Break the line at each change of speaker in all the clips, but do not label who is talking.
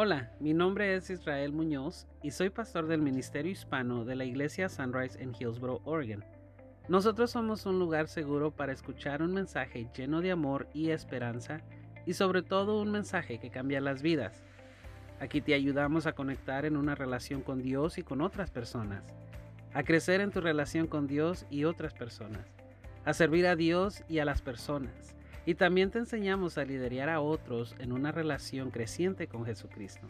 Hola, mi nombre es Israel Muñoz y soy pastor del Ministerio Hispano de la Iglesia Sunrise en Hillsboro, Oregon. Nosotros somos un lugar seguro para escuchar un mensaje lleno de amor y esperanza y sobre todo un mensaje que cambia las vidas. Aquí te ayudamos a conectar en una relación con Dios y con otras personas, a crecer en tu relación con Dios y otras personas, a servir a Dios y a las personas y también te enseñamos a liderar a otros en una relación creciente con Jesucristo.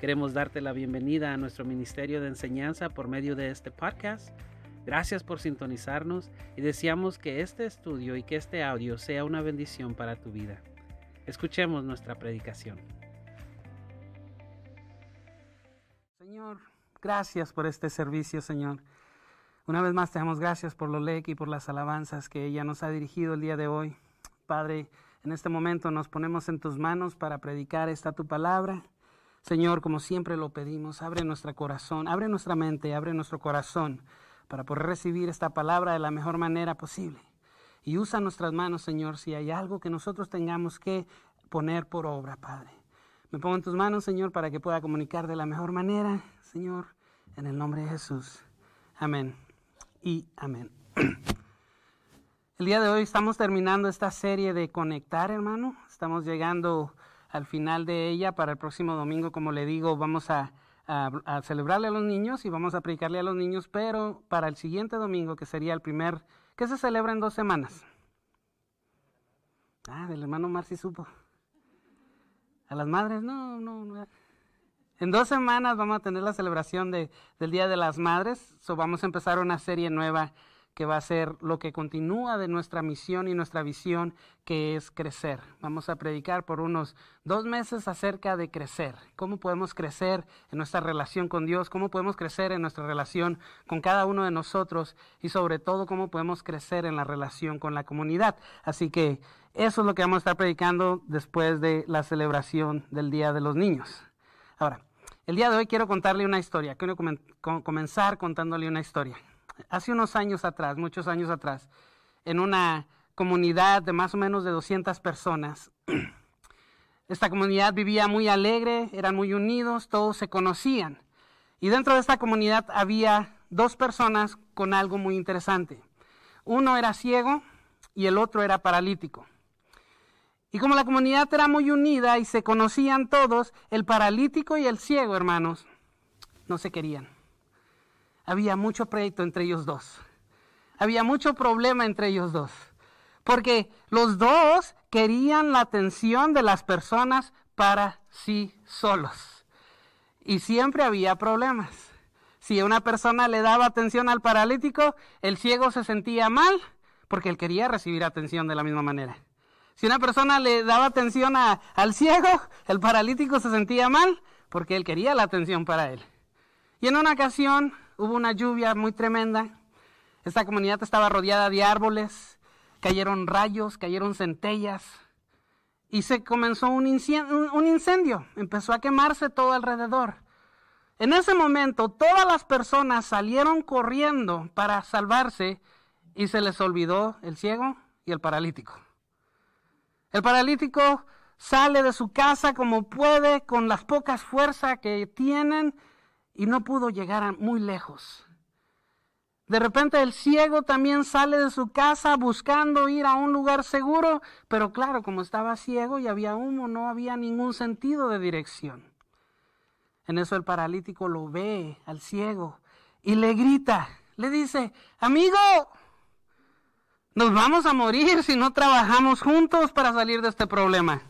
Queremos darte la bienvenida a nuestro ministerio de enseñanza por medio de este podcast. Gracias por sintonizarnos y deseamos que este estudio y que este audio sea una bendición para tu vida. Escuchemos nuestra predicación.
Señor, gracias por este servicio, Señor. Una vez más te damos gracias por lo LEC y por las alabanzas que ella nos ha dirigido el día de hoy. Padre, en este momento nos ponemos en tus manos para predicar esta tu palabra. Señor, como siempre lo pedimos, abre nuestro corazón, abre nuestra mente, abre nuestro corazón para poder recibir esta palabra de la mejor manera posible. Y usa nuestras manos, Señor, si hay algo que nosotros tengamos que poner por obra, Padre. Me pongo en tus manos, Señor, para que pueda comunicar de la mejor manera, Señor, en el nombre de Jesús. Amén y amén. El día de hoy estamos terminando esta serie de conectar, hermano. Estamos llegando al final de ella. Para el próximo domingo, como le digo, vamos a, celebrarle a los niños y vamos a predicarle a los niños, pero para el siguiente domingo, que sería el primer, que se celebra en dos semanas. Ah, del hermano Marci supo. A las madres, no, no, no. En dos semanas vamos a tener la celebración de, del Día de las Madres. So vamos a empezar una serie nueva que va a ser lo que continúa de nuestra misión y nuestra visión, que es crecer. Vamos a predicar por unos dos meses acerca de crecer, cómo podemos crecer en nuestra relación con Dios, cómo podemos crecer en nuestra relación con cada uno de nosotros y sobre todo cómo podemos crecer en la relación con la comunidad. Así que eso es lo que vamos a estar predicando después de la celebración del Día de los Niños. Ahora, el día de hoy quiero contarle una historia, quiero comenzar contándole una historia hace unos años atrás, muchos años atrás, en una comunidad de más o menos de 200 personas. Esta comunidad vivía muy alegre, eran muy unidos, todos se conocían. Y dentro de esta comunidad había dos personas con algo muy interesante. Uno era ciego y el otro era paralítico. Y como la comunidad era muy unida y se conocían todos, el paralítico y el ciego, hermanos, no se querían había mucho proyecto entre ellos dos. Había mucho problema entre ellos dos. Porque los dos querían la atención de las personas para sí solos. Y siempre había problemas. Si una persona le daba atención al paralítico, el ciego se sentía mal porque él quería recibir atención de la misma manera. Si una persona le daba atención al ciego, el paralítico se sentía mal porque él quería la atención para él. Y en una ocasión hubo una lluvia muy tremenda. Esta comunidad estaba rodeada de árboles, cayeron rayos, cayeron centellas y se comenzó un incendio, empezó a quemarse todo alrededor. En ese momento todas las personas salieron corriendo para salvarse y se les olvidó el ciego y el paralítico. El paralítico sale de su casa como puede, con las pocas fuerzas que tienen, y no pudo llegar muy lejos. De repente el ciego también sale de su casa buscando ir a un lugar seguro, pero claro, como estaba ciego y había humo, no había ningún sentido de dirección. En eso el paralítico lo ve al ciego y le grita, le dice, amigo, nos vamos a morir si no trabajamos juntos para salir de este problema.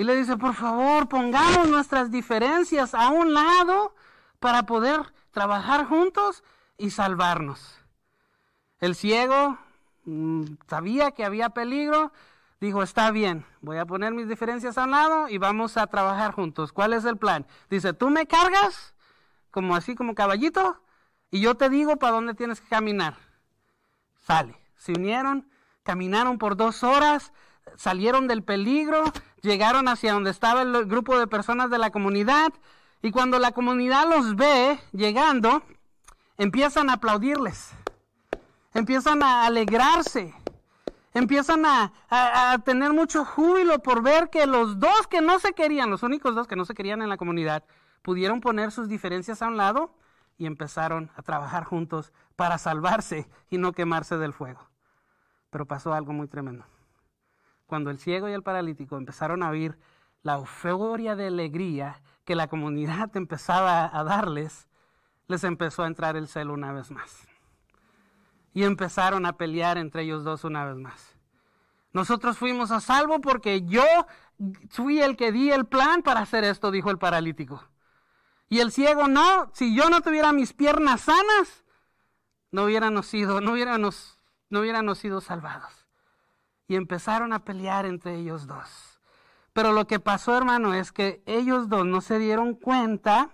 Y le dice, por favor, pongamos nuestras diferencias a un lado para poder trabajar juntos y salvarnos. El ciego mm, sabía que había peligro, dijo, está bien, voy a poner mis diferencias a un lado y vamos a trabajar juntos. ¿Cuál es el plan? Dice, tú me cargas, como así como caballito, y yo te digo para dónde tienes que caminar. Sale. Se unieron, caminaron por dos horas, salieron del peligro, llegaron hacia donde estaba el grupo de personas de la comunidad y cuando la comunidad los ve llegando, empiezan a aplaudirles, empiezan a alegrarse. empiezan a, tener mucho júbilo por ver que los dos que no se querían, los únicos dos que no se querían en la comunidad, pudieron poner sus diferencias a un lado y empezaron a trabajar juntos para salvarse y no quemarse del fuego. Pero pasó algo muy tremendo. Cuando el ciego y el paralítico empezaron a oír la euforia de alegría que la comunidad empezaba a darles, les empezó a entrar el celo una vez más. Y empezaron a pelear entre ellos dos una vez más. Nosotros fuimos a salvo porque yo fui el que di el plan para hacer esto, dijo el paralítico. Y el ciego, no, si yo no tuviera mis piernas sanas, no hubiéramos sido, no hubiéramos, no hubiéramos sido salvados. Y empezaron a pelear entre ellos dos. Pero lo que pasó, hermano, es que ellos dos no se dieron cuenta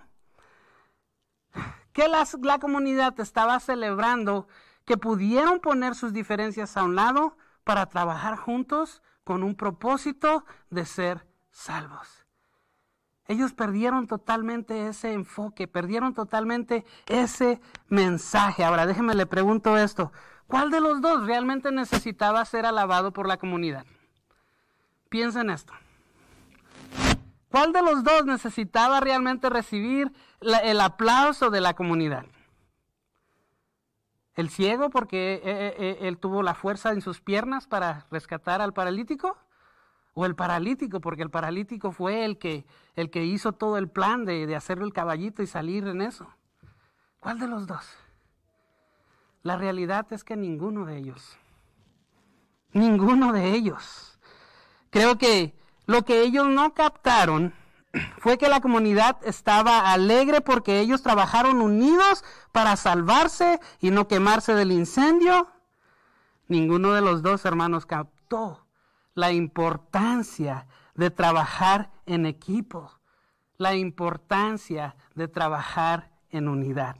que la comunidad estaba celebrando que pudieron poner sus diferencias a un lado para trabajar juntos con un propósito de ser salvos. Ellos perdieron totalmente ese enfoque, perdieron totalmente ese mensaje. Ahora déjeme le pregunto esto. ¿Cuál de los dos realmente necesitaba ser alabado por la comunidad? Piensa en esto. ¿Cuál de los dos necesitaba realmente recibir el aplauso de la comunidad? ¿El ciego porque eh, eh, eh, él tuvo la fuerza en sus piernas para rescatar al paralítico? O el paralítico, porque el paralítico fue el que, el que hizo todo el plan de, de hacerle el caballito y salir en eso. ¿Cuál de los dos? La realidad es que ninguno de ellos. Ninguno de ellos. Creo que lo que ellos no captaron fue que la comunidad estaba alegre porque ellos trabajaron unidos para salvarse y no quemarse del incendio. Ninguno de los dos hermanos captó la importancia de trabajar en equipo, la importancia de trabajar en unidad.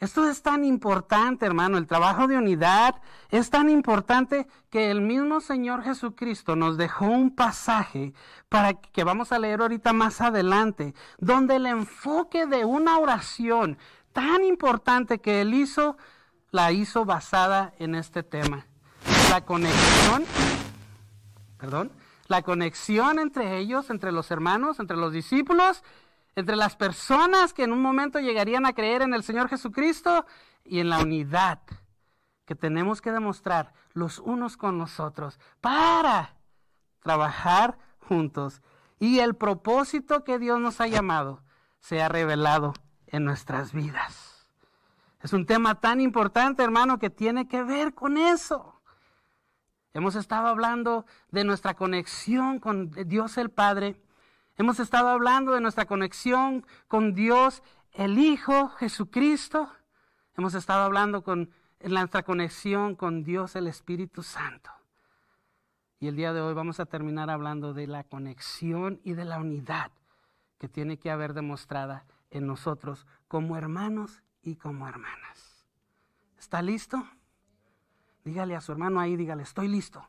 Esto es tan importante, hermano, el trabajo de unidad es tan importante que el mismo Señor Jesucristo nos dejó un pasaje para que vamos a leer ahorita más adelante, donde el enfoque de una oración tan importante que él hizo, la hizo basada en este tema. La conexión, perdón, la conexión entre ellos, entre los hermanos, entre los discípulos, entre las personas que en un momento llegarían a creer en el Señor Jesucristo y en la unidad que tenemos que demostrar los unos con los otros para trabajar juntos y el propósito que Dios nos ha llamado sea revelado en nuestras vidas. Es un tema tan importante, hermano, que tiene que ver con eso. Hemos estado hablando de nuestra conexión con Dios el Padre. Hemos estado hablando de nuestra conexión con Dios el Hijo Jesucristo. Hemos estado hablando con nuestra conexión con Dios el Espíritu Santo. Y el día de hoy vamos a terminar hablando de la conexión y de la unidad que tiene que haber demostrada en nosotros como hermanos y como hermanas. ¿Está listo? Dígale a su hermano ahí, dígale, estoy listo.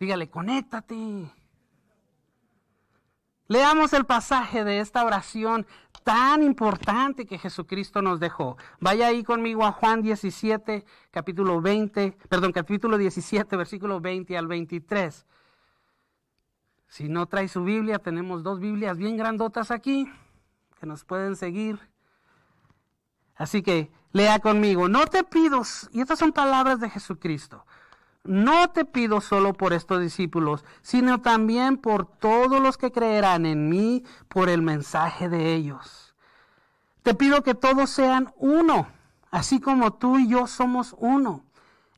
Dígale, conéctate. Leamos el pasaje de esta oración tan importante que Jesucristo nos dejó. Vaya ahí conmigo a Juan 17, capítulo 20, perdón, capítulo 17, versículo 20 al 23. Si no trae su Biblia, tenemos dos Biblias bien grandotas aquí que nos pueden seguir. Así que lea conmigo, no te pido, y estas son palabras de Jesucristo, no te pido solo por estos discípulos, sino también por todos los que creerán en mí por el mensaje de ellos. Te pido que todos sean uno, así como tú y yo somos uno.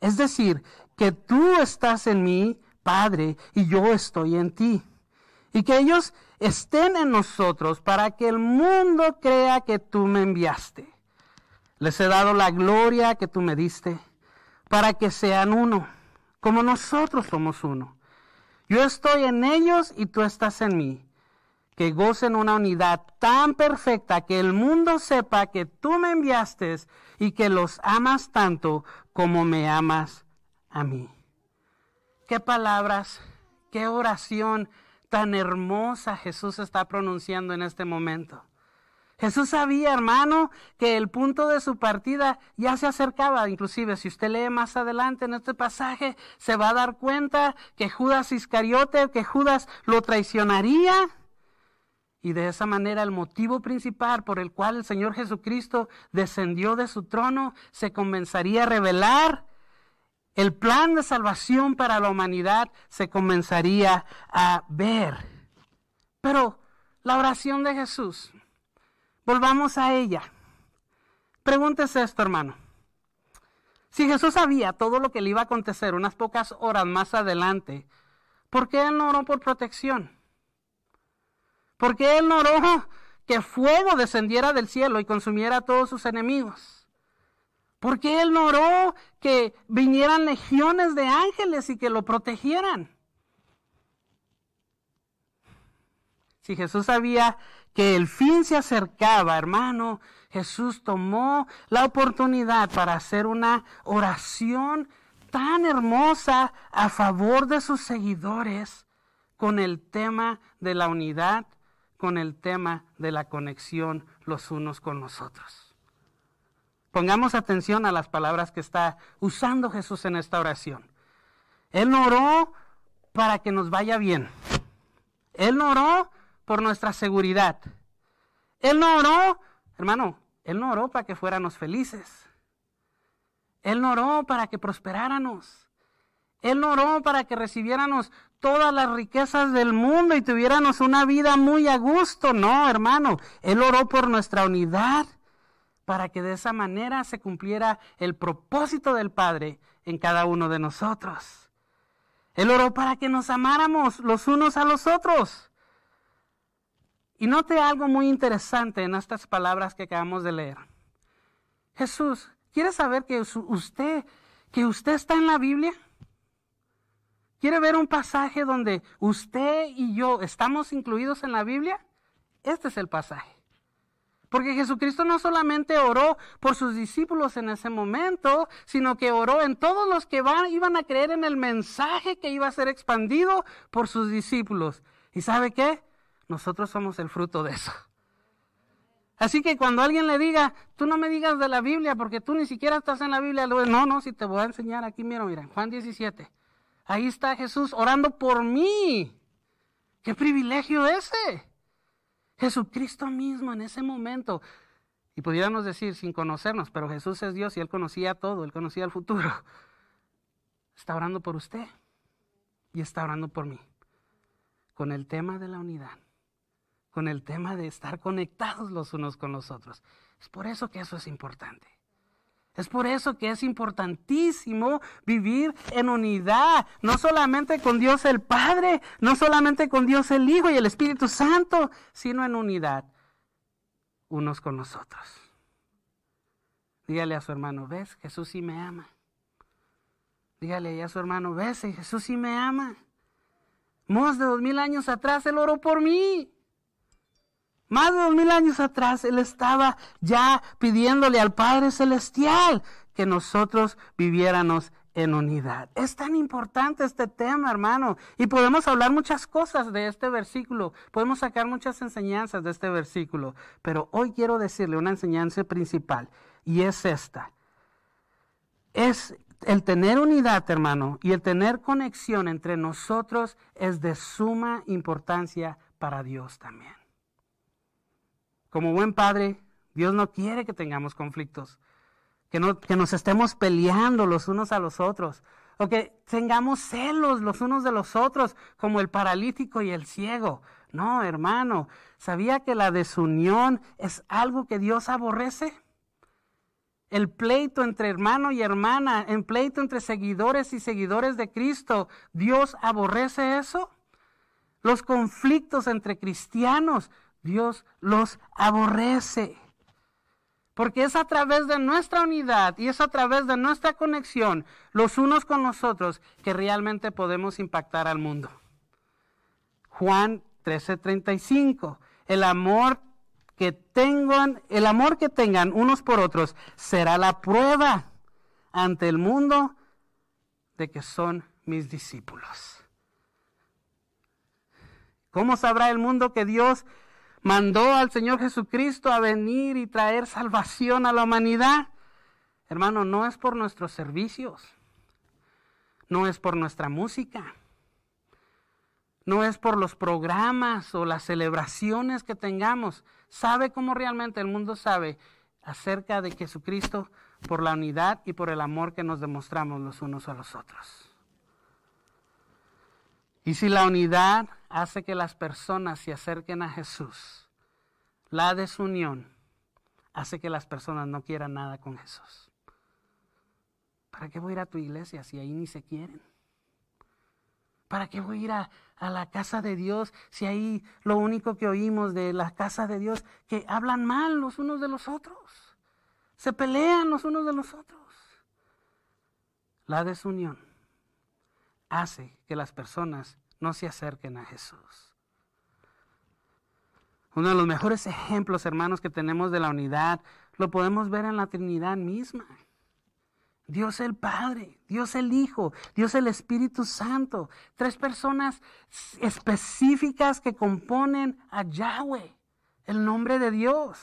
Es decir, que tú estás en mí, Padre, y yo estoy en ti. Y que ellos estén en nosotros para que el mundo crea que tú me enviaste. Les he dado la gloria que tú me diste para que sean uno, como nosotros somos uno. Yo estoy en ellos y tú estás en mí. Que gocen una unidad tan perfecta que el mundo sepa que tú me enviaste y que los amas tanto como me amas a mí. Qué palabras, qué oración tan hermosa Jesús está pronunciando en este momento. Jesús sabía, hermano, que el punto de su partida ya se acercaba. Inclusive, si usted lee más adelante en este pasaje, se va a dar cuenta que Judas Iscariote, que Judas lo traicionaría. Y de esa manera el motivo principal por el cual el Señor Jesucristo descendió de su trono se comenzaría a revelar. El plan de salvación para la humanidad se comenzaría a ver. Pero la oración de Jesús, volvamos a ella. Pregúntese esto, hermano. Si Jesús sabía todo lo que le iba a acontecer unas pocas horas más adelante, ¿por qué él no oró por protección? ¿Por qué él no oró que fuego descendiera del cielo y consumiera a todos sus enemigos? ¿Por qué él no oró que vinieran legiones de ángeles y que lo protegieran? Si Jesús sabía que el fin se acercaba, hermano, Jesús tomó la oportunidad para hacer una oración tan hermosa a favor de sus seguidores con el tema de la unidad con el tema de la conexión los unos con los otros. Pongamos atención a las palabras que está usando Jesús en esta oración. Él oró para que nos vaya bien. Él oró por nuestra seguridad. Él no oró, hermano, Él no oró para que fuéramos felices. Él no oró para que prosperáramos. Él no oró para que recibiéramos todas las riquezas del mundo y tuviéramos una vida muy a gusto. No, hermano, Él oró por nuestra unidad para que de esa manera se cumpliera el propósito del Padre en cada uno de nosotros. Él oró para que nos amáramos los unos a los otros. Y note algo muy interesante en estas palabras que acabamos de leer. Jesús, ¿quiere saber que usted, que usted está en la Biblia? ¿Quiere ver un pasaje donde usted y yo estamos incluidos en la Biblia? Este es el pasaje. Porque Jesucristo no solamente oró por sus discípulos en ese momento, sino que oró en todos los que iban a creer en el mensaje que iba a ser expandido por sus discípulos. ¿Y sabe qué? Nosotros somos el fruto de eso. Así que cuando alguien le diga, tú no me digas de la Biblia porque tú ni siquiera estás en la Biblia, no, no, si te voy a enseñar aquí, mira, mira, Juan 17. Ahí está Jesús orando por mí. ¡Qué privilegio ese! Jesucristo mismo en ese momento. Y pudiéramos decir sin conocernos, pero Jesús es Dios y Él conocía todo, Él conocía el futuro. Está orando por usted y está orando por mí. Con el tema de la unidad, con el tema de estar conectados los unos con los otros. Es por eso que eso es importante. Es por eso que es importantísimo vivir en unidad, no solamente con Dios el Padre, no solamente con Dios el Hijo y el Espíritu Santo, sino en unidad unos con nosotros. Dígale a su hermano, ves, Jesús sí me ama. Dígale a su hermano, ves, Jesús sí me ama. Más de dos mil años atrás Él oró por mí. Más de dos mil años atrás Él estaba ya pidiéndole al Padre Celestial que nosotros viviéramos en unidad. Es tan importante este tema, hermano. Y podemos hablar muchas cosas de este versículo. Podemos sacar muchas enseñanzas de este versículo. Pero hoy quiero decirle una enseñanza principal. Y es esta. Es el tener unidad, hermano, y el tener conexión entre nosotros es de suma importancia para Dios también. Como buen padre, Dios no quiere que tengamos conflictos, que, no, que nos estemos peleando los unos a los otros, o que tengamos celos los unos de los otros, como el paralítico y el ciego. No, hermano, ¿sabía que la desunión es algo que Dios aborrece? El pleito entre hermano y hermana, el pleito entre seguidores y seguidores de Cristo, ¿Dios aborrece eso? Los conflictos entre cristianos, Dios los aborrece. Porque es a través de nuestra unidad y es a través de nuestra conexión los unos con los otros que realmente podemos impactar al mundo. Juan 13:35, el amor que el amor que tengan unos por otros será la prueba ante el mundo de que son mis discípulos. ¿Cómo sabrá el mundo que Dios mandó al Señor Jesucristo a venir y traer salvación a la humanidad, hermano, no es por nuestros servicios, no es por nuestra música, no es por los programas o las celebraciones que tengamos. ¿Sabe cómo realmente el mundo sabe acerca de Jesucristo? Por la unidad y por el amor que nos demostramos los unos a los otros. Y si la unidad hace que las personas se acerquen a Jesús, la desunión hace que las personas no quieran nada con Jesús. ¿Para qué voy a ir a tu iglesia si ahí ni se quieren? ¿Para qué voy a ir a, la casa de Dios si ahí lo único que oímos de la casa de Dios, que hablan mal los unos de los otros? Se pelean los unos de los otros. La desunión hace que las personas no se acerquen a Jesús. Uno de los mejores ejemplos, hermanos, que tenemos de la unidad, lo podemos ver en la Trinidad misma. Dios el Padre, Dios el Hijo, Dios el Espíritu Santo. Tres personas específicas que componen a Yahweh, el nombre de Dios.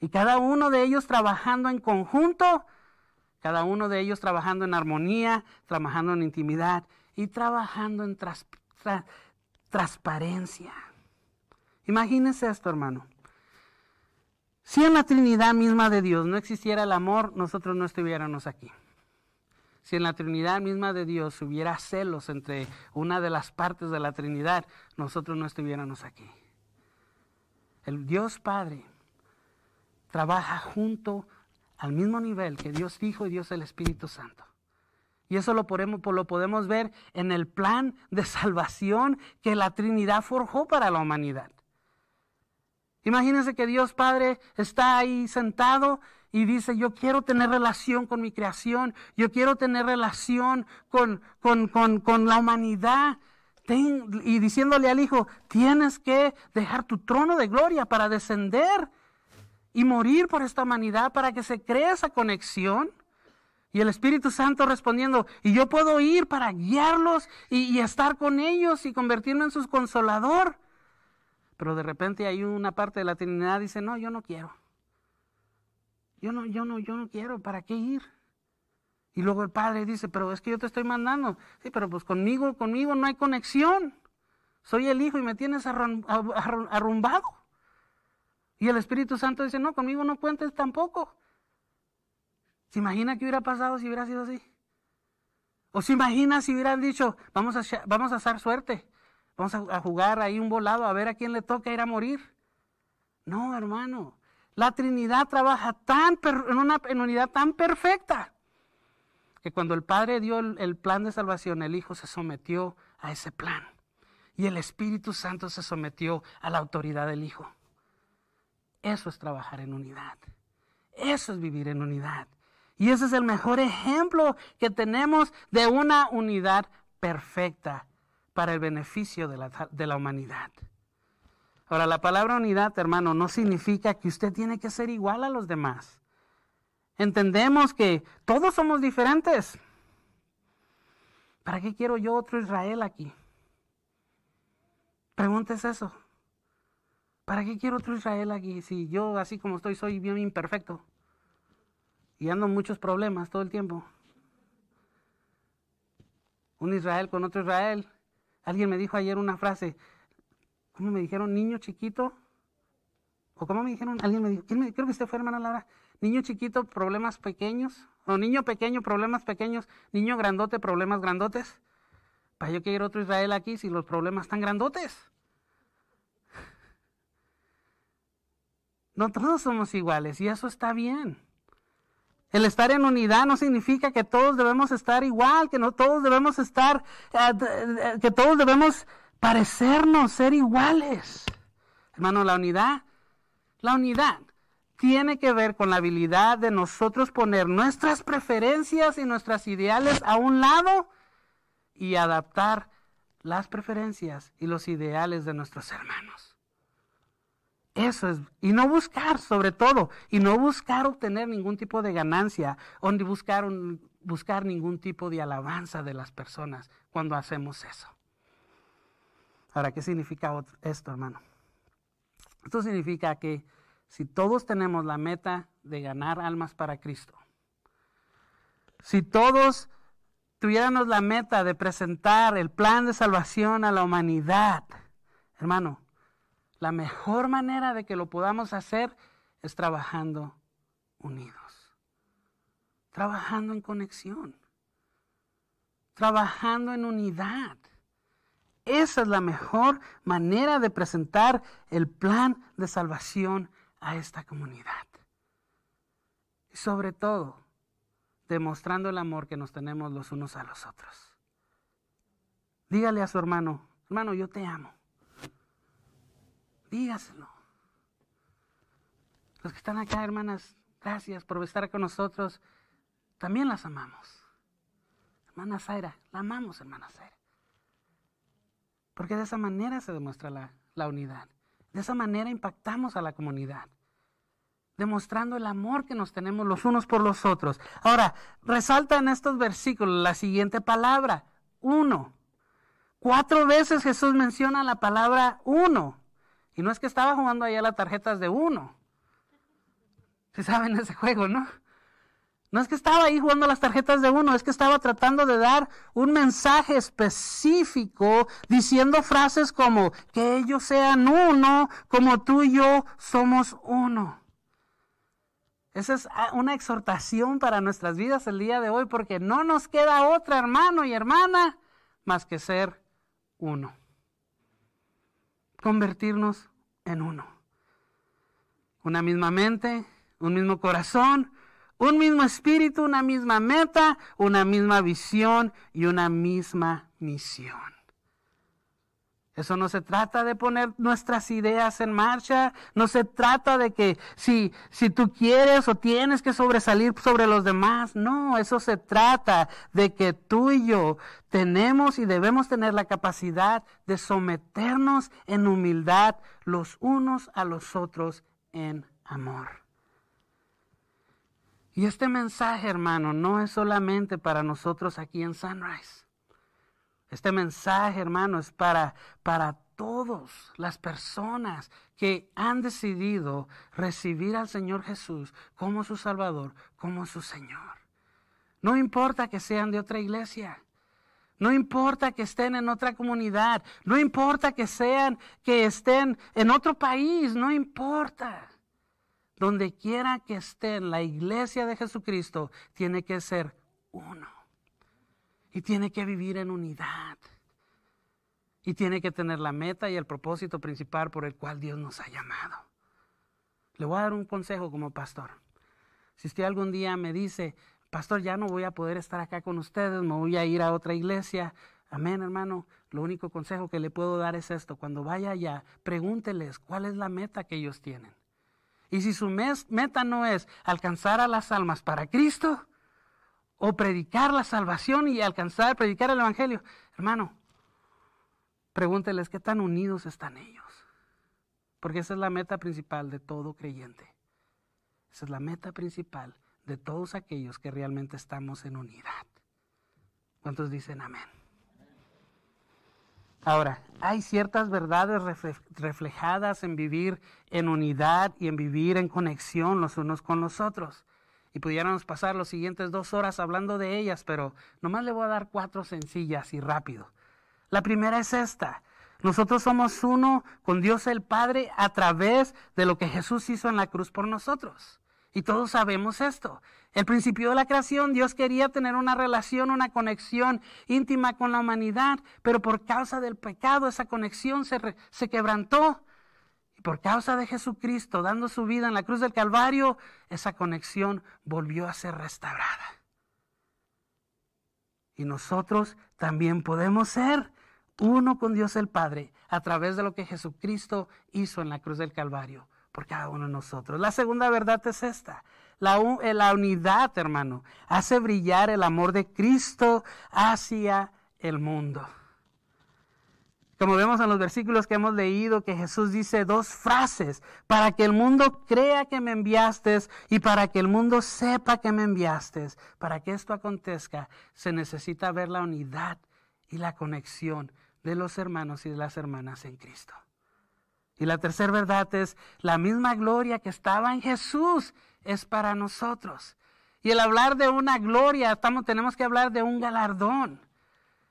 Y cada uno de ellos trabajando en conjunto, cada uno de ellos trabajando en armonía, trabajando en intimidad y trabajando en transparencia. Imagínense esto, hermano. Si en la Trinidad misma de Dios no existiera el amor, nosotros no estuviéramos aquí. Si en la Trinidad misma de Dios hubiera celos entre una de las partes de la Trinidad, nosotros no estuviéramos aquí. El Dios Padre trabaja junto al mismo nivel que Dios Hijo y Dios el Espíritu Santo. Y eso lo podemos, lo podemos ver en el plan de salvación que la Trinidad forjó para la humanidad. Imagínense que Dios Padre está ahí sentado y dice, yo quiero tener relación con mi creación, yo quiero tener relación con, con, la humanidad. y diciéndole al Hijo, tienes que dejar tu trono de gloria para descender y morir por esta humanidad para que se cree esa conexión. Y el Espíritu Santo respondiendo, y yo puedo ir para guiarlos y, estar con ellos y convertirme en su consolador. Pero de repente hay una parte de la Trinidad dice, no, yo no quiero. Yo no, yo no, yo no quiero, ¿para qué ir? Y luego el padre dice, pero es que yo te estoy mandando. Sí, pero pues conmigo, conmigo no hay conexión. Soy el hijo y me tienes arrumbado. Y el Espíritu Santo dice, no, conmigo no cuentes tampoco. ¿Se imagina qué hubiera pasado si hubiera sido así? ¿O se imagina si hubieran dicho, vamos a, vamos a hacer suerte? Vamos a, jugar ahí un volado a ver a quién le toca ir a morir. No, hermano. La Trinidad trabaja tan en una en unidad tan perfecta que cuando el Padre dio el, plan de salvación, el Hijo se sometió a ese plan. Y el Espíritu Santo se sometió a la autoridad del Hijo. Eso es trabajar en unidad. Eso es vivir en unidad. Y ese es el mejor ejemplo que tenemos de una unidad perfecta para el beneficio de la, de la humanidad. Ahora, la palabra unidad, hermano, no significa que usted tiene que ser igual a los demás. Entendemos que todos somos diferentes. ¿Para qué quiero yo otro Israel aquí? Pregúntese eso. ¿Para qué quiero otro Israel aquí si yo, así como estoy, soy bien imperfecto? Y ando muchos problemas todo el tiempo. Un Israel con otro Israel Alguien me dijo ayer una frase, ¿cómo me dijeron? Niño chiquito. ¿O cómo me dijeron? Alguien me dijo, creo que usted fue hermana Laura. Niño chiquito, problemas pequeños. O niño pequeño, problemas pequeños. Niño grandote, problemas grandotes. Para yo quiero otro Israel aquí si los problemas están grandotes. No todos somos iguales y eso está bien. El estar en unidad no significa que todos debemos estar igual, que no todos debemos estar, eh, eh, que todos debemos parecernos, ser iguales. Hermano, la unidad, la unidad tiene que ver con la habilidad de nosotros poner nuestras preferencias y nuestras ideales a un lado y adaptar las preferencias y los ideales de nuestros hermanos. Eso es, y no buscar sobre todo, y no buscar obtener ningún tipo de ganancia, o ni buscar, buscar ningún tipo de alabanza de las personas cuando hacemos eso. Ahora, ¿qué significa esto, hermano? Esto significa que si todos tenemos la meta de ganar almas para Cristo, si todos tuviéramos la meta de presentar el plan de salvación a la humanidad, hermano, la mejor manera de que lo podamos hacer es trabajando unidos, trabajando en conexión, trabajando en unidad. Esa es la mejor manera de presentar el plan de salvación a esta comunidad. Y sobre todo, demostrando el amor que nos tenemos los unos a los otros. Dígale a su hermano, hermano, yo te amo. Dígaselo. Los que están acá, hermanas, gracias por estar con nosotros. También las amamos. Hermana Zaira, la amamos, hermana Zaira. Porque de esa manera se demuestra la, la unidad. De esa manera impactamos a la comunidad demostrando el amor que nos tenemos los unos por los otros. Ahora, resalta en estos versículos la siguiente palabra, uno. Cuatro veces Jesús menciona la palabra uno. Y no es que estaba jugando allá las tarjetas de uno. Se saben ese juego, ¿no? No es que estaba ahí jugando las tarjetas de uno, es que estaba tratando de dar un mensaje específico diciendo frases como que ellos sean uno, como tú y yo somos uno. Esa es ah, una exhortación para nuestras vidas el día de hoy porque no nos queda otra hermano y hermana más que ser uno. Convertirnos en uno. Una misma mente, un mismo corazón, un mismo espíritu, una misma meta, una misma visión y una misma misión. Eso no se trata de poner nuestras ideas en marcha, no se trata de que si, si tú quieres o tienes que sobresalir sobre los demás, no, eso se trata de que tú y yo tenemos y debemos tener la capacidad de someternos en humildad los unos a los otros en amor. Y este mensaje, hermano, no es solamente para nosotros aquí en Sunrise. Este mensaje, hermano, es para, para todas las personas que han decidido recibir al Señor Jesús como su Salvador, como su Señor. No importa que sean de otra iglesia. No importa que estén en otra comunidad, no importa que sean que estén en otro país, no importa. Donde quiera que estén, la iglesia de Jesucristo tiene que ser uno. Y tiene que vivir en unidad. Y tiene que tener la meta y el propósito principal por el cual Dios nos ha llamado. Le voy a dar un consejo como pastor. Si usted algún día me dice, pastor, ya no voy a poder estar acá con ustedes, me voy a ir a otra iglesia. Amén, hermano. Lo único consejo que le puedo dar es esto. Cuando vaya allá, pregúnteles cuál es la meta que ellos tienen. Y si su meta no es alcanzar a las almas para Cristo, o predicar la salvación y alcanzar, predicar el Evangelio. Hermano, pregúnteles qué tan unidos están ellos. Porque esa es la meta principal de todo creyente. Esa es la meta principal de todos aquellos que realmente estamos en unidad. ¿Cuántos dicen amén? Ahora, hay ciertas verdades reflejadas en vivir en unidad y en vivir en conexión los unos con los otros y pudiéramos pasar los siguientes dos horas hablando de ellas, pero nomás le voy a dar cuatro sencillas y rápido. La primera es esta. Nosotros somos uno con Dios el Padre a través de lo que Jesús hizo en la cruz por nosotros. Y todos sabemos esto. El principio de la creación, Dios quería tener una relación, una conexión íntima con la humanidad, pero por causa del pecado esa conexión se, se quebrantó por causa de Jesucristo dando su vida en la cruz del Calvario, esa conexión volvió a ser restaurada. Y nosotros también podemos ser uno con Dios el Padre a través de lo que Jesucristo hizo en la cruz del Calvario por cada uno de nosotros. La segunda verdad es esta. La, eh, la unidad, hermano, hace brillar el amor de Cristo hacia el mundo. Como vemos en los versículos que hemos leído, que Jesús dice dos frases, para que el mundo crea que me enviaste y para que el mundo sepa que me enviaste. Para que esto acontezca, se necesita ver la unidad y la conexión de los hermanos y de las hermanas en Cristo. Y la tercera verdad es, la misma gloria que estaba en Jesús es para nosotros. Y el hablar de una gloria, estamos, tenemos que hablar de un galardón.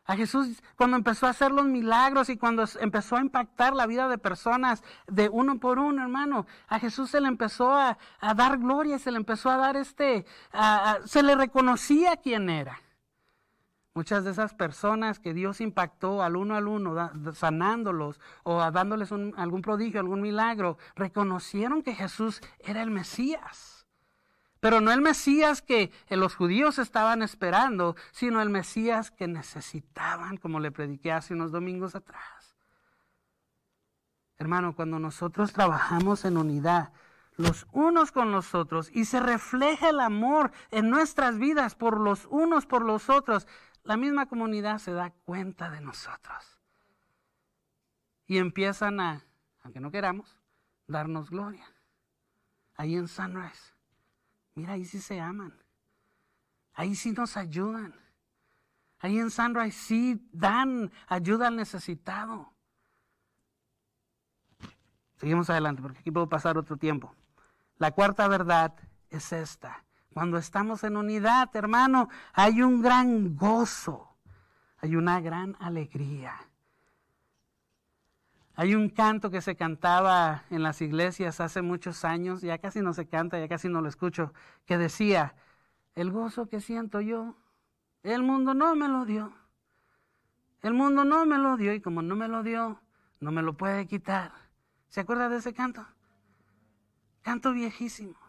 A Jesús cuando empezó a hacer los milagros y cuando empezó a impactar la vida de personas de uno por uno, hermano, a Jesús se le empezó a, dar gloria, se le empezó a dar este, se le reconocía quién era. Muchas de esas personas que Dios impactó al uno al uno, sanándolos o dándoles algún prodigio, algún milagro, reconocieron que Jesús era el Mesías. Pero no el Mesías que los judíos estaban esperando, sino el Mesías que necesitaban, como le prediqué hace unos domingos atrás. Hermano, cuando nosotros trabajamos en unidad, los unos con los otros y se refleja el amor en nuestras vidas por los unos por los otros, la misma comunidad se da cuenta de nosotros. Y empiezan a, aunque no queramos, darnos gloria. Ahí en Sunrise. Mira, ahí sí se aman. Ahí sí nos ayudan. Ahí en Sunrise sí dan ayuda al necesitado. Seguimos adelante porque aquí puedo pasar otro tiempo. La cuarta verdad es esta. Cuando estamos en unidad, hermano, hay un gran gozo, hay una gran alegría. Hay un canto que se cantaba en las iglesias hace muchos años, ya casi no se canta, ya casi no lo escucho, que decía, el gozo que siento yo, el mundo no me lo dio. El mundo no me lo dio y como no me lo dio, no me lo puede quitar. ¿Se acuerda de ese canto? Canto viejísimo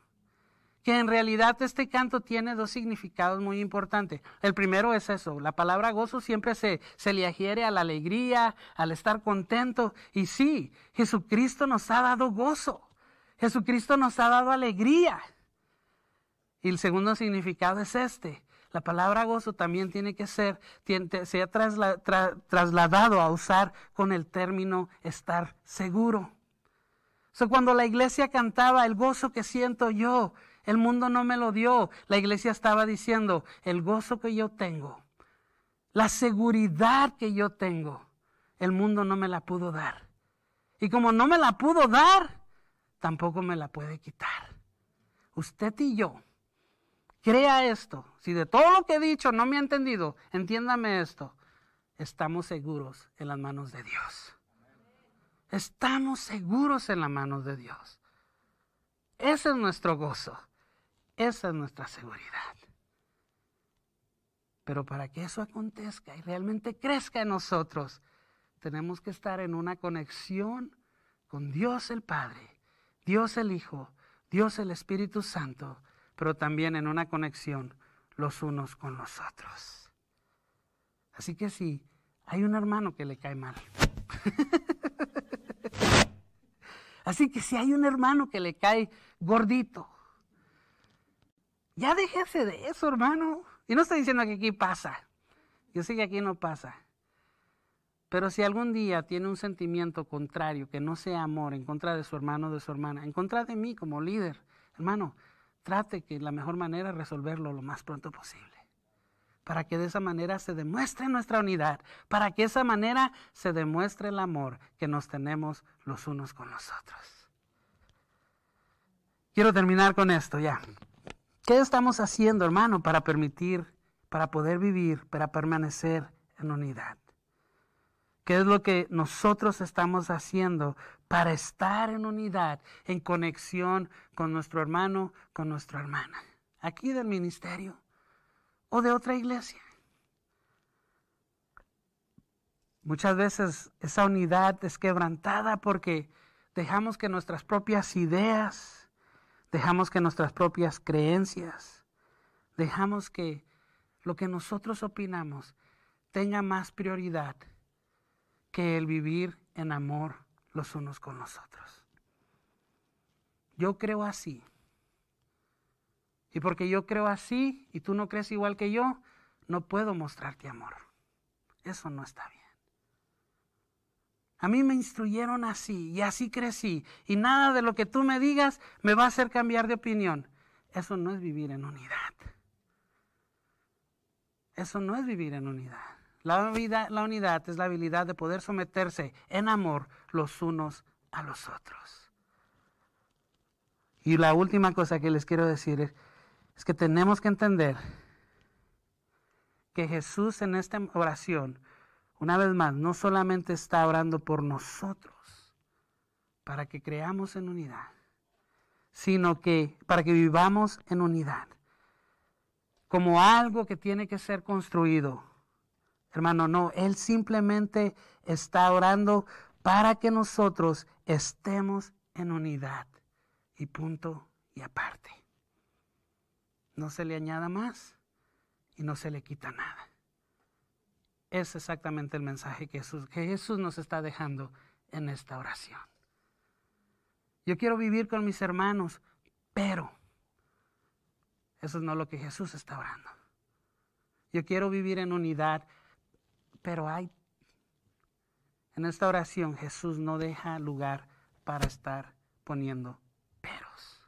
que en realidad este canto tiene dos significados muy importantes. El primero es eso, la palabra gozo siempre se, se le adhiere a la alegría, al estar contento. Y sí, Jesucristo nos ha dado gozo, Jesucristo nos ha dado alegría. Y el segundo significado es este. La palabra gozo también tiene que ser, se ha trasladado a usar con el término estar seguro. Cuando la iglesia cantaba el gozo que siento yo, el mundo no me lo dio. La iglesia estaba diciendo, el gozo que yo tengo, la seguridad que yo tengo, el mundo no me la pudo dar. Y como no me la pudo dar, tampoco me la puede quitar. Usted y yo, crea esto. Si de todo lo que he dicho no me ha entendido, entiéndame esto. Estamos seguros en las manos de Dios. Estamos seguros en las manos de Dios. Ese es nuestro gozo. Esa es nuestra seguridad. Pero para que eso acontezca y realmente crezca en nosotros, tenemos que estar en una conexión con Dios el Padre, Dios el Hijo, Dios el Espíritu Santo, pero también en una conexión los unos con los otros. Así que si hay un hermano que le cae mal. Así que si hay un hermano que le cae gordito, ya déjese de eso, hermano. Y no estoy diciendo que aquí pasa. Yo sé que aquí no pasa. Pero si algún día tiene un sentimiento contrario, que no sea amor, en contra de su hermano o de su hermana, en contra de mí como líder, hermano, trate que la mejor manera es resolverlo lo más pronto posible. Para que de esa manera se demuestre nuestra unidad, para que de esa manera se demuestre el amor que nos tenemos los unos con los otros. Quiero terminar con esto ya. ¿Qué estamos haciendo, hermano, para permitir, para poder vivir, para permanecer en unidad? ¿Qué es lo que nosotros estamos haciendo para estar en unidad, en conexión con nuestro hermano, con nuestra hermana? Aquí del ministerio o de otra iglesia. Muchas veces esa unidad es quebrantada porque dejamos que nuestras propias ideas, Dejamos que nuestras propias creencias, dejamos que lo que nosotros opinamos tenga más prioridad que el vivir en amor los unos con los otros. Yo creo así. Y porque yo creo así y tú no crees igual que yo, no puedo mostrarte amor. Eso no está bien. A mí me instruyeron así y así crecí y nada de lo que tú me digas me va a hacer cambiar de opinión. Eso no es vivir en unidad. Eso no es vivir en unidad. La, unidad es la habilidad de poder someterse en amor los unos a los otros. Y la última cosa que les quiero decir es que tenemos que entender que Jesús en esta oración, una vez más, no solamente está orando por nosotros, para que creamos en unidad, sino que para que vivamos en unidad, como algo que tiene que ser construido. Hermano, no, Él simplemente está orando para que nosotros estemos en unidad. Y punto y aparte. No se le añada más y no se le quita nada. Es exactamente el mensaje que Jesús, nos está dejando en esta oración. Yo quiero vivir con mis hermanos, pero eso es no lo que Jesús está orando. Yo quiero vivir en unidad, pero hay en esta oración Jesús no deja lugar para estar poniendo peros.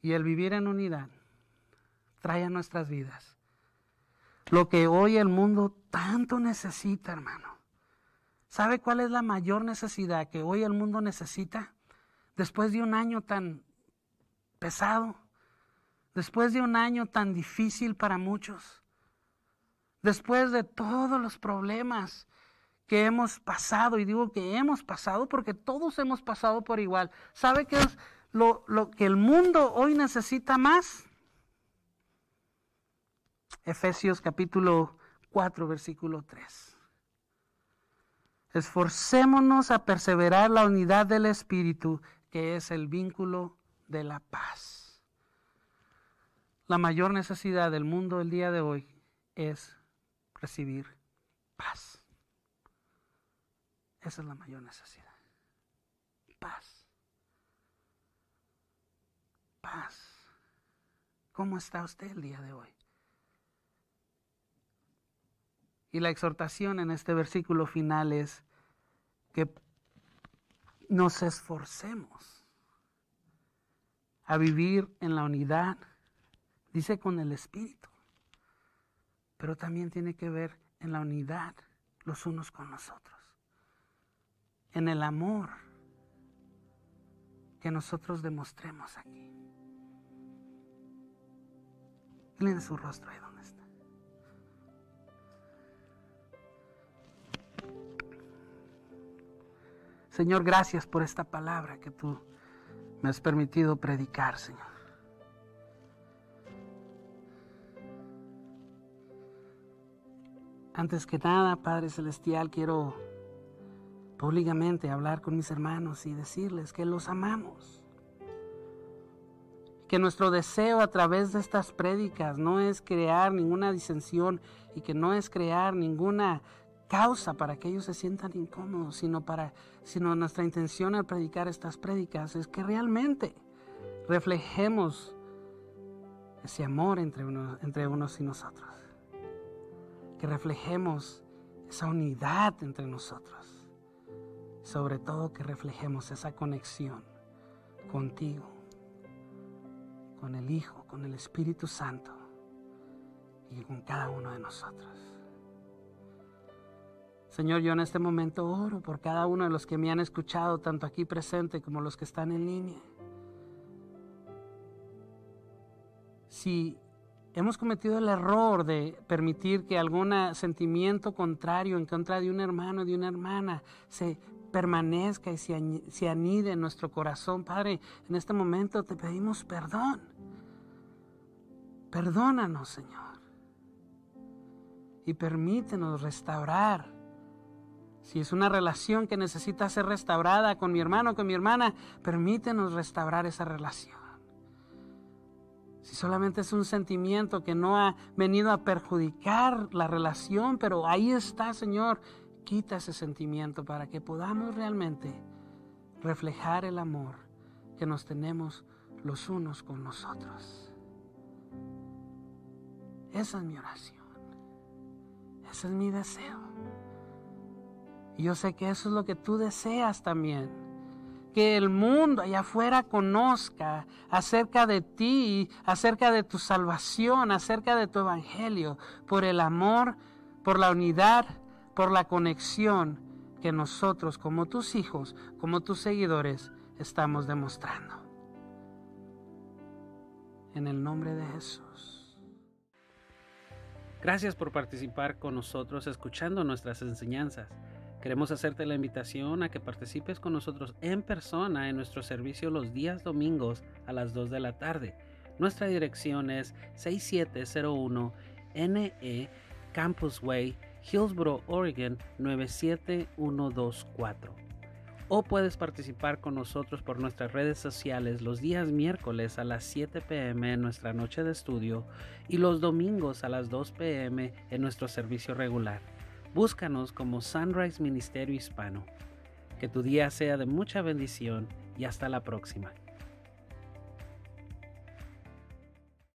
Y el vivir en unidad trae a nuestras vidas lo que hoy el mundo tanto necesita, hermano. ¿Sabe cuál es la mayor necesidad que hoy el mundo necesita? Después de un año tan pesado, después de un año tan difícil para muchos, después de todos los problemas que hemos pasado, y digo que hemos pasado porque todos hemos pasado por igual, ¿sabe qué es lo, lo que el mundo hoy necesita más? Efesios capítulo 4, versículo 3. Esforcémonos a perseverar la unidad del Espíritu, que es el vínculo de la paz. La mayor necesidad del mundo el día de hoy es recibir paz. Esa es la mayor necesidad. Paz. Paz. ¿Cómo está usted el día de hoy? Y la exhortación en este versículo final es que nos esforcemos a vivir en la unidad, dice con el Espíritu, pero también tiene que ver en la unidad los unos con los otros, en el amor que nosotros demostremos aquí. Miren su rostro ahí donde está. Señor, gracias por esta palabra que tú me has permitido predicar, Señor. Antes que nada, Padre Celestial, quiero públicamente hablar con mis hermanos y decirles que los amamos. Que nuestro deseo a través de estas prédicas no es crear ninguna disensión y que no es crear ninguna causa para que ellos se sientan incómodos, sino para, sino nuestra intención al predicar estas prédicas es que realmente reflejemos ese amor entre, entre unos y nosotros, que reflejemos esa unidad entre nosotros, sobre todo que reflejemos esa conexión contigo, con el Hijo, con el Espíritu Santo y con cada uno de nosotros. Señor, yo en este momento oro por cada uno de los que me han escuchado, tanto aquí presente como los que están en línea. Si hemos cometido el error de permitir que algún sentimiento contrario en contra de un hermano, de una hermana, se permanezca y se anide en nuestro corazón, Padre, en este momento te pedimos perdón. Perdónanos, Señor. Y permítenos restaurar si es una relación que necesita ser restaurada con mi hermano, con mi hermana, permítenos restaurar esa relación. Si solamente es un sentimiento que no ha venido a perjudicar la relación, pero ahí está, Señor, quita ese sentimiento para que podamos realmente reflejar el amor que nos tenemos los unos con los otros. Esa es mi oración. Ese es mi deseo. Y yo sé que eso es lo que tú deseas también. Que el mundo allá afuera conozca acerca de ti, acerca de tu salvación, acerca de tu evangelio, por el amor, por la unidad, por la conexión que nosotros como tus hijos, como tus seguidores, estamos demostrando. En el nombre de Jesús.
Gracias por participar con nosotros escuchando nuestras enseñanzas. Queremos hacerte la invitación a que participes con nosotros en persona en nuestro servicio los días domingos a las 2 de la tarde. Nuestra dirección es 6701 NE Campus Way, Hillsboro, Oregon 97124. O puedes participar con nosotros por nuestras redes sociales los días miércoles a las 7 pm en nuestra noche de estudio y los domingos a las 2 pm en nuestro servicio regular. Búscanos como Sunrise Ministerio Hispano. Que tu día sea de mucha bendición y hasta la próxima.